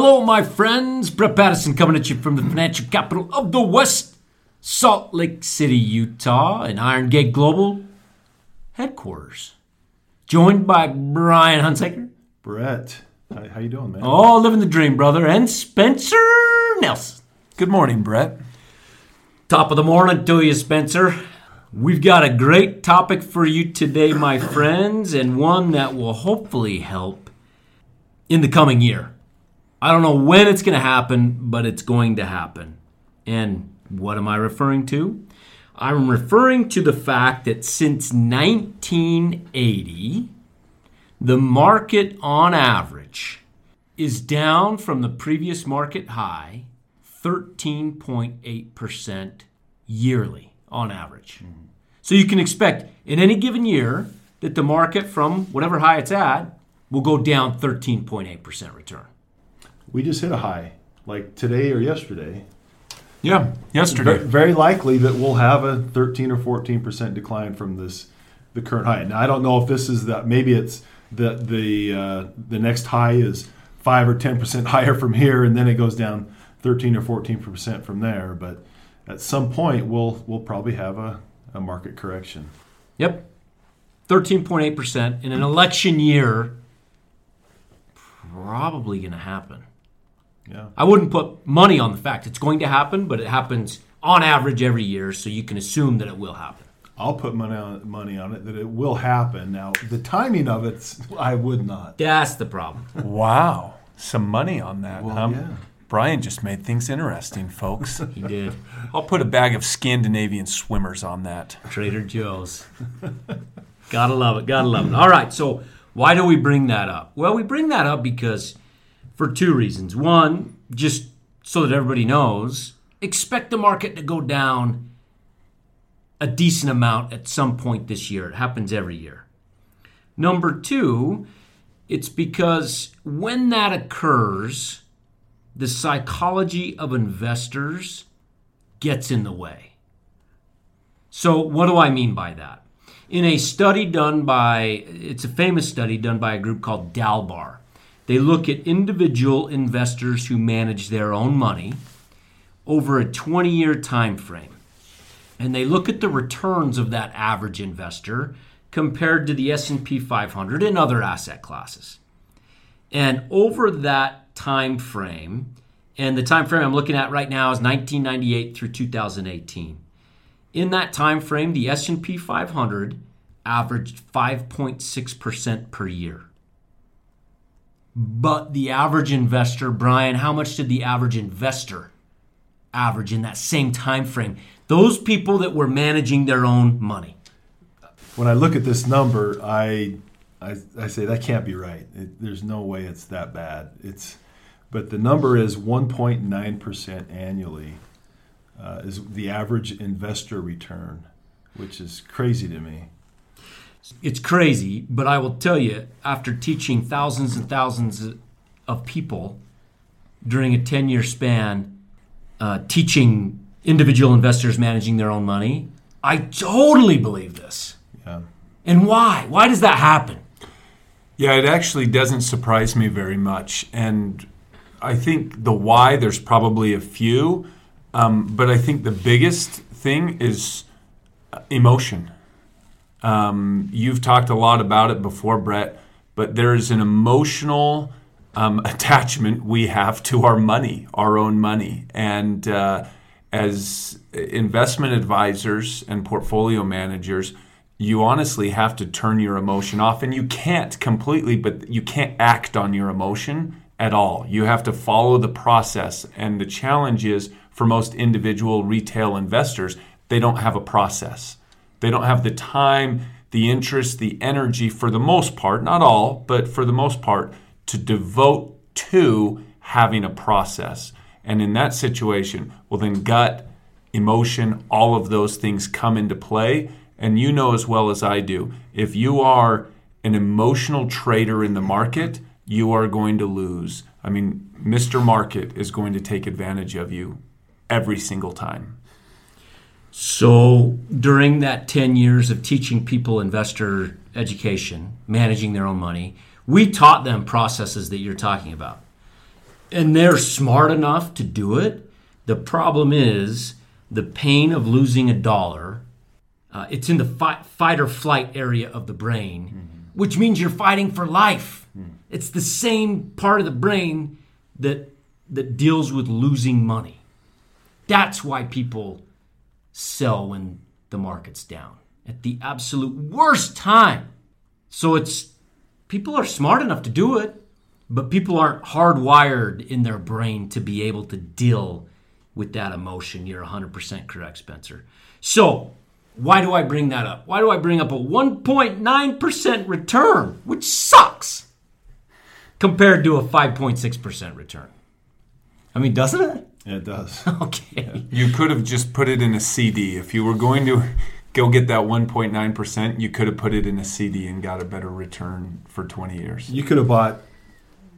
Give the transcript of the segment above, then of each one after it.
Hello, my friends. Brett Patterson coming at you from the financial capital of the West, Salt Lake City, Utah, and Iron Gate Global headquarters. Joined by Brian Hunsaker. Brett, how, how you doing, man? Oh, living the dream, brother. And Spencer Nelson. Good morning, Brett. Top of the morning to you, Spencer. We've got a great topic for you today, my friends, and one that will hopefully help in the coming year. I don't know when it's going to happen, but it's going to happen. And what am I referring to? I'm referring to the fact that since 1980, the market on average is down from the previous market high 13.8% yearly on average. So you can expect in any given year that the market from whatever high it's at will go down 13.8% return. We just hit a high, like today or yesterday. Yeah, Very, yesterday. very likely that we'll have a 13 or 14 percent decline from this the current high. Now I don't know if this is that. Maybe it's the the uh, the next high is five or 10 percent higher from here, and then it goes down 13 or 14 percent from there. But at some point, we'll we'll probably have a, a market correction. Yep. 13.8% in an election year probably going to happen. Yeah. I wouldn't put money on the fact it's going to happen, but it happens on average every year, so you can assume that it will happen. I'll put money on money on it that it will happen. Now the timing of it, I would not. That's the problem. Wow, some money on that, Well, huh? yeah. Brian just made things interesting, folks. He did. I'll put a bag of Scandinavian swimmers on that. Trader Joe's. gotta love it. Gotta love it. All right. So, why do we bring that up? Well, we bring that up because for two reasons. One, just so that everybody knows, expect the market to go down a decent amount at some point this year. It happens every year. Number two, it's because when that occurs, the psychology of investors gets in the way. So, what do I mean by that? In a study done by, it's a famous study done by a group called Dalbar. They look at individual investors who manage their own money over a 20 year time frame. And they look at the returns of that average investor compared to the S&P 500 and other asset classes. And over that time frame, and the time frame I'm looking at right now is 1998 through 2018. In that time frame, the S&P 500 averaged 5.6% per year. But the average investor, Brian, how much did the average investor average in that same time frame? Those people that were managing their own money. When I look at this number, I I, I say that can't be right. It, there's no way it's that bad. It's but the number is 1.9 percent annually uh, is the average investor return, which is crazy to me. It's crazy, but I will tell you, after teaching thousands and thousands of people during a 10 year span, uh, teaching individual investors managing their own money, I totally believe this. Yeah. And why? Why does that happen? Yeah, it actually doesn't surprise me very much. And I think the why, there's probably a few. Um, but I think the biggest thing is uh, emotion. Um, you've talked a lot about it before, Brett, but there is an emotional um, attachment we have to our money, our own money. And uh, as investment advisors and portfolio managers, you honestly have to turn your emotion off. And you can't completely, but you can't act on your emotion at all. You have to follow the process. And the challenge is for most individual retail investors, they don't have a process. They don't have the time, the interest, the energy for the most part, not all, but for the most part, to devote to having a process. And in that situation, well, then gut, emotion, all of those things come into play. And you know as well as I do, if you are an emotional trader in the market, you are going to lose. I mean, Mr. Market is going to take advantage of you every single time. So, during that 10 years of teaching people investor education, managing their own money, we taught them processes that you're talking about. and they're smart enough to do it. The problem is the pain of losing a dollar. Uh, it's in the fight, fight or flight area of the brain, which means you're fighting for life. It's the same part of the brain that that deals with losing money. That's why people sell when the market's down at the absolute worst time. So it's people are smart enough to do it, but people aren't hardwired in their brain to be able to deal with that emotion. You're 100% correct, Spencer. So, why do I bring that up? Why do I bring up a 1.9% return, which sucks, compared to a 5.6% return? I mean, doesn't it? Yeah, it does. Okay. You could have just put it in a CD. If you were going to go get that 1.9%, you could have put it in a CD and got a better return for 20 years. You could have bought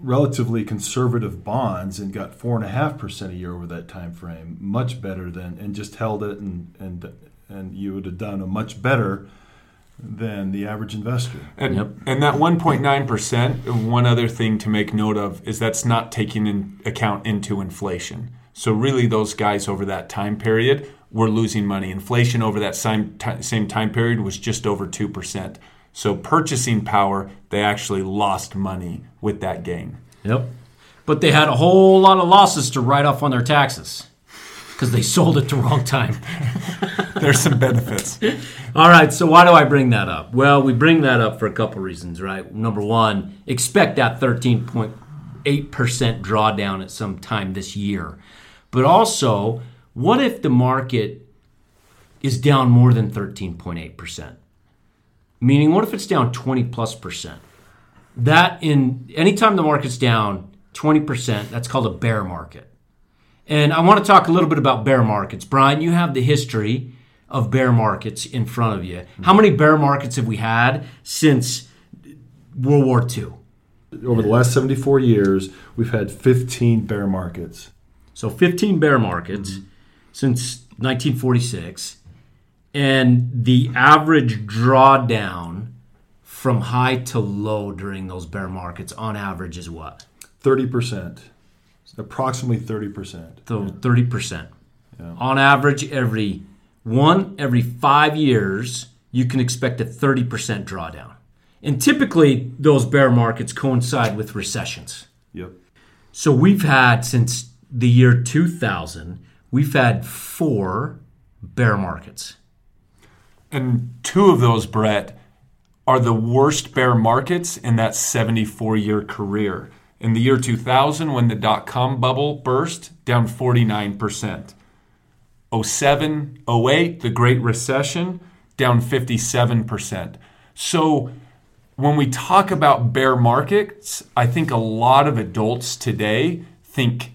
relatively conservative bonds and got four and a half percent a year over that time frame, much better than and just held it and and and you would have done a much better than the average investor. And, Yep. and that 1.9%, one other thing to make note of is that's not taking in account into inflation. So really those guys over that time period were losing money. Inflation over that same same time period was just over 2%. So purchasing power, they actually lost money with that gain. Yep. But they had a whole lot of losses to write off on their taxes because they sold at the wrong time. There's some benefits. All right, so why do I bring that up? Well, we bring that up for a couple reasons, right? Number one, expect that 13.8% drawdown at some time this year. But also, what if the market is down more than 13.8%? Meaning, what if it's down 20 plus percent? That in anytime the market's down 20%, that's called a bear market. And I want to talk a little bit about bear markets. Brian, you have the history of bear markets in front of you. How many bear markets have we had since World War II? Over the last 74 years, we've had 15 bear markets. So 15 bear markets since 1946. And the average drawdown from high to low during those bear markets on average is what? 30%. Approximately 30%. So 30%. On average, every one, every five years, you can expect a 30% drawdown. And typically, those bear markets coincide with recessions. Yep. So we've had since the year 2000, we've had four bear markets. And two of those, Brett, are the worst bear markets in that 74 year career. In the year 2000, when the dot com bubble burst, down 49%. 07, 08, the Great Recession, down 57%. So when we talk about bear markets, I think a lot of adults today think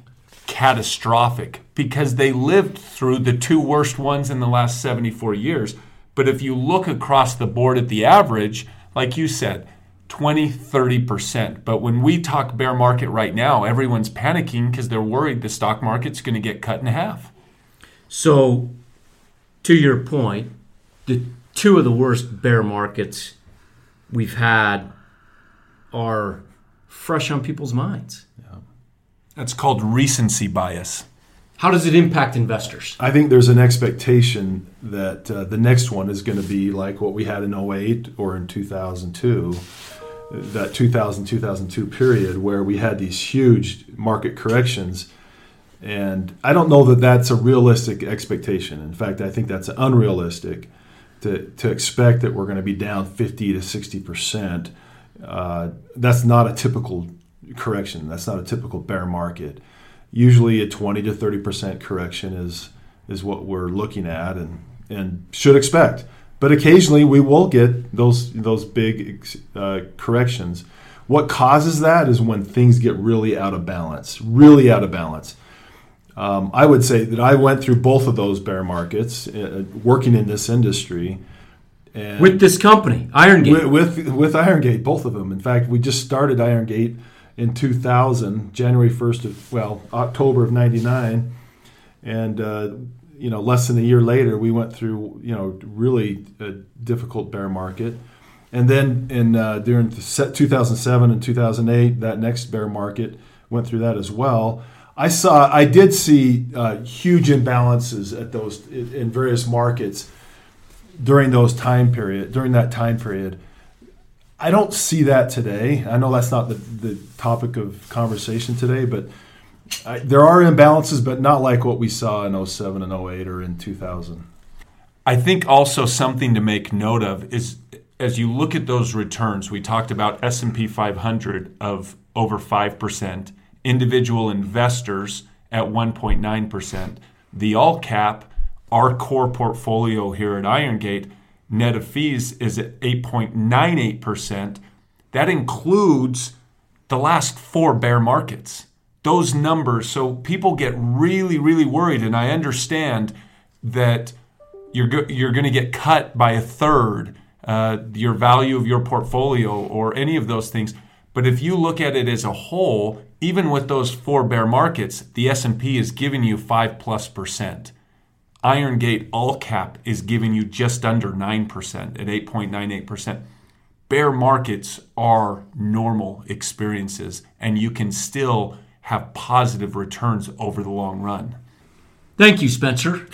catastrophic because they lived through the two worst ones in the last 74 years. But if you look across the board at the average, like you said, 20, 30%. But when we talk bear market right now, everyone's panicking because they're worried the stock market's going to get cut in half. So, to your point, the two of the worst bear markets we've had are fresh on people's minds. That's called recency bias. How does it impact investors? I think there's an expectation that uh, the next one is going to be like what we had in 08 or in 2002, that 2000 2002 period where we had these huge market corrections. And I don't know that that's a realistic expectation. In fact, I think that's unrealistic to, to expect that we're going to be down 50 to 60 percent. Uh, that's not a typical correction. That's not a typical bear market. Usually, a 20 to 30 percent correction is is what we're looking at and and should expect. But occasionally, we will get those those big uh, corrections. What causes that is when things get really out of balance, really out of balance. Um, I would say that I went through both of those bear markets, uh, working in this industry, and With this company, Iron Gate. with, with with Iron Gate, both of them. In fact, we just started Iron Gate in 2000, January 1st of well October of '99, and uh, you know less than a year later, we went through you know really a difficult bear market, and then in uh, during the se- 2007 and 2008, that next bear market, went through that as well. I saw, I did see uh, huge imbalances at those in various markets during those time period, during that time period. I don't see that today. I know that's not the, the topic of conversation today, but I, there are imbalances, but not like what we saw in 07 and 08 or in 2000. I think also something to make note of is as you look at those returns, we talked about S&P 500 of over 5%, individual investors at 1.9%, the all cap, our core portfolio here at Iron Gate, net of fees is at 8.98%. That includes the last four bear markets. Those numbers, so people get really, really worried, and I understand that you're go- you're going to get cut by a third uh, your value of your portfolio or any of those things. But if you look at it as a whole, even with those four bear markets, the S&P is giving you 5 plus percent. Iron Gate all cap is giving you just under 9% at 8.98%. Bear markets are normal experiences and you can still have positive returns over the long run. Thank you, Spencer.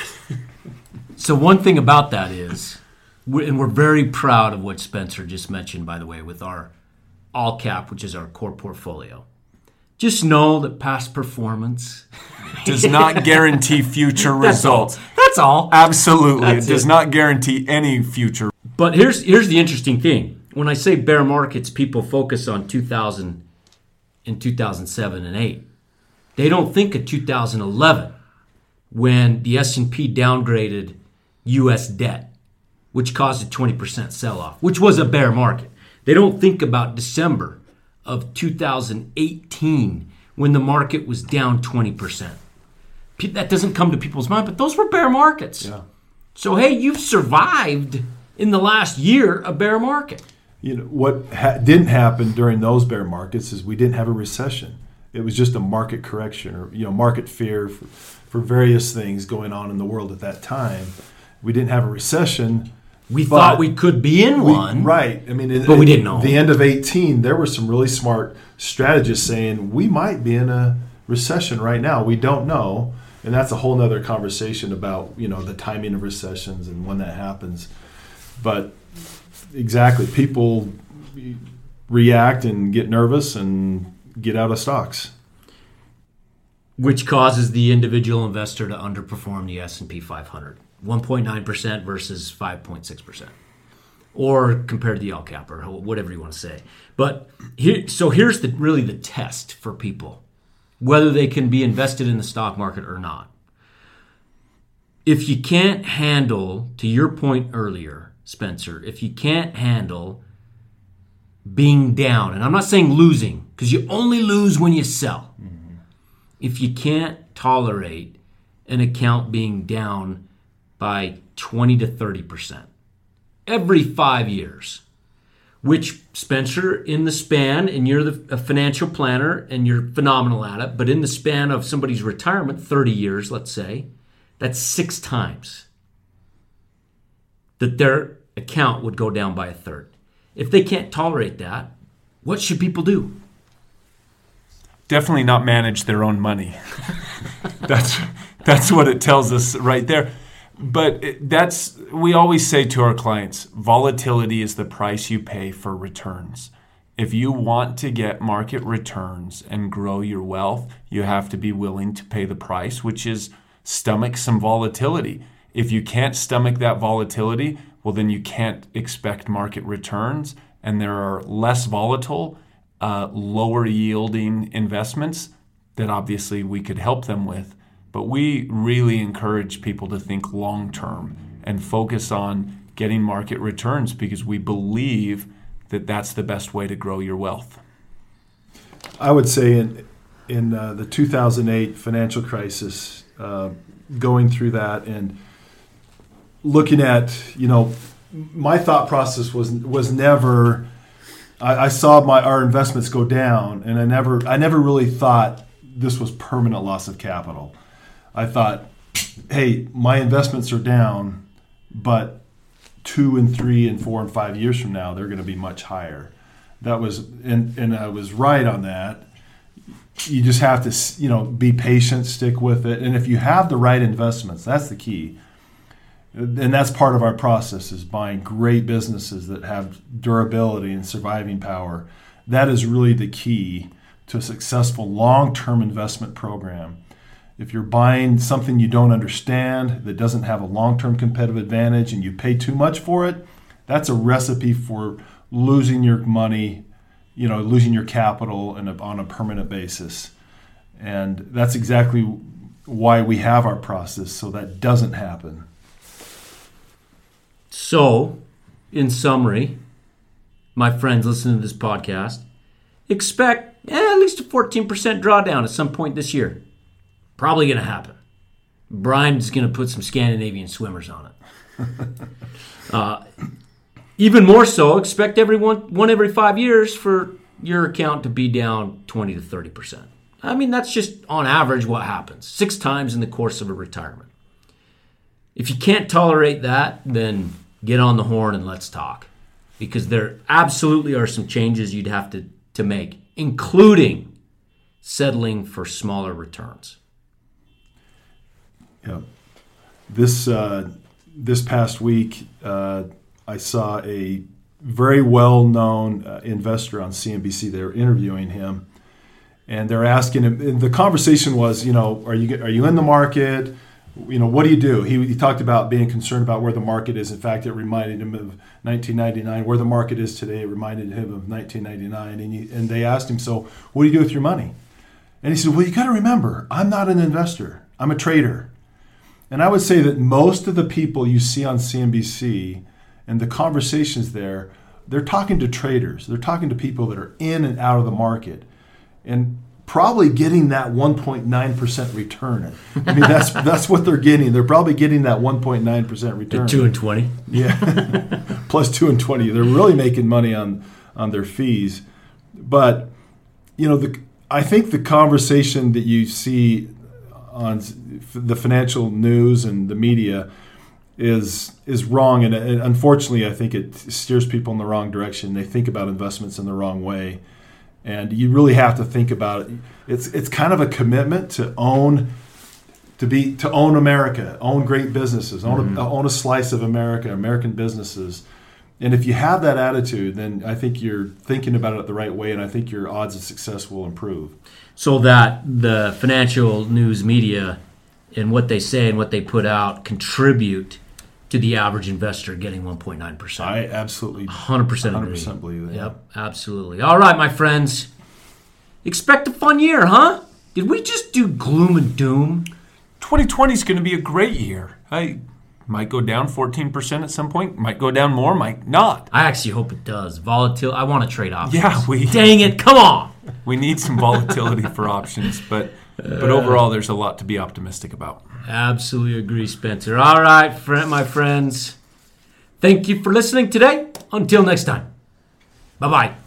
so one thing about that is and we're very proud of what Spencer just mentioned, by the way, with our all cap, which is our core portfolio. Just know that past performance does not guarantee future results. That's all. Absolutely, That's it does it. not guarantee any future. But here's here's the interesting thing. When I say bear markets, people focus on 2000 in 2007 and 8. They don't think of 2011 when the S&P downgraded US debt which caused a 20% sell off, which was a bear market. They don't think about December of 2018 when the market was down 20%. That doesn't come to people's mind, but those were bear markets. Yeah. So, hey, you've survived in the last year a bear market. You know, what ha- didn't happen during those bear markets is we didn't have a recession. It was just a market correction or, you know, market fear for, for various things going on in the world at that time. We didn't have a recession we thought we could be in we, one, right? I mean, but we didn't know. The end of eighteen, there were some really smart strategists saying we might be in a recession right now. We don't know, and that's a whole other conversation about you know the timing of recessions and when that happens. But exactly, people react and get nervous and get out of stocks, which causes the individual investor to underperform the S and P 500. 1.9% versus 5.6%. Or compared to the all cap or whatever you want to say. But here, so here's the really the test for people whether they can be invested in the stock market or not. If you can't handle, to your point earlier, Spencer, if you can't handle being down, and I'm not saying losing, because you only lose when you sell. Mm-hmm. If you can't tolerate an account being down by 20 to 30% every five years. Which, Spencer, in the span, and you're the, a financial planner and you're phenomenal at it, but in the span of somebody's retirement, 30 years, let's say, that's six times that their account would go down by a third. If they can't tolerate that, what should people do? Definitely not manage their own money. that's that's what it tells us right there but that's we always say to our clients volatility is the price you pay for returns. If you want to get market returns and grow your wealth you have to be willing to pay the price which is stomach some volatility. If you can't stomach that volatility well then you can't expect market returns and there are less volatile uh, lower yielding investments that obviously we could help them with but we really encourage people to think long term and focus on getting market returns because we believe that that's the best way to grow your wealth. I would say in in uh, the 2008 financial crisis, uh, going through that and looking at you know my thought process was was never I, I, saw my our investments go down and I never I never really thought this was permanent loss of capital. I thought, hey, my investments are down, but two and three and four and five years from now, they're going to be much higher. That was, and, and I was right on that. you just have to you know be patient, stick with it, and if you have the right investments, that's the key. And that's part of our process is buying great businesses that have durability and surviving power. That is really the key to a successful long-term investment program. If you're buying something you don't understand that doesn't have a long-term competitive advantage and you pay too much for it, that's a recipe for losing your money you know, losing your capital a, on a permanent basis. And that's exactly why we have our process, so that doesn't happen. So, in summary, my friends listening to this podcast, expect eh, at least a 14% drawdown at some point this year. Probably going to happen. Brian's going to put some Scandinavian swimmers on it. uh, even more so, expect every one, one every five years for your account to be down 20 to 30 percent. I mean, that's just on average what happens six times in the course of a retirement. If you can't tolerate that, then get on the horn and let's talk. Because there absolutely are some changes you'd have to, to make, including settling for smaller returns. Yeah. This, uh, this past week, uh, I saw a very well known uh, investor on CNBC. They were interviewing him, and they're asking him. The conversation was, you know, are you are you in the market? You know, what do you do? He, he talked about being concerned about where the market is. In fact, it reminded him of 1999. Where the market is today, reminded him of 1999. And, he, and they asked him, so what do you do with your money? And he said, well, you got to remember, I'm not an investor. I'm a trader. And I would say that most of the people you see on CNBC and the conversations there, they're talking to traders. They're talking to people that are in and out of the market, and probably getting that 1.9% return. I mean, that's that's what they're getting. They're probably getting that 1.9% return. Two and twenty. Yeah, plus two and twenty. They're really making money on on their fees, but you know the. I think the conversation that you see on the financial news and the media is is wrong, and, and, unfortunately, I think it steers people in the wrong direction. They think about investments in the wrong way, and you really have to think about it. It's it's kind of a commitment to own to be to own America, own great businesses, own mm-hmm. a, own a slice of America, American businesses. And if you have that attitude, then I think you're thinking about it the right way, and I think your odds of success will improve. So that the financial news media and what they say and what they put out contribute to the average investor getting 1.9%. I absolutely 100%, 100% believe that. Yep, absolutely. All right, my friends. Expect a fun year, huh? Did we just do gloom and doom? 2020 is going to be a great year. I might go down 14% at some point, might go down more, might not. I actually hope it does. Volatility, I want to trade options. Yeah, we Dang it, come on. We need some volatility for options, but but overall there's a lot to be optimistic about. Absolutely agree, Spencer. All right, friend, my friends. Thank you for listening today. Until next time. Bye bye.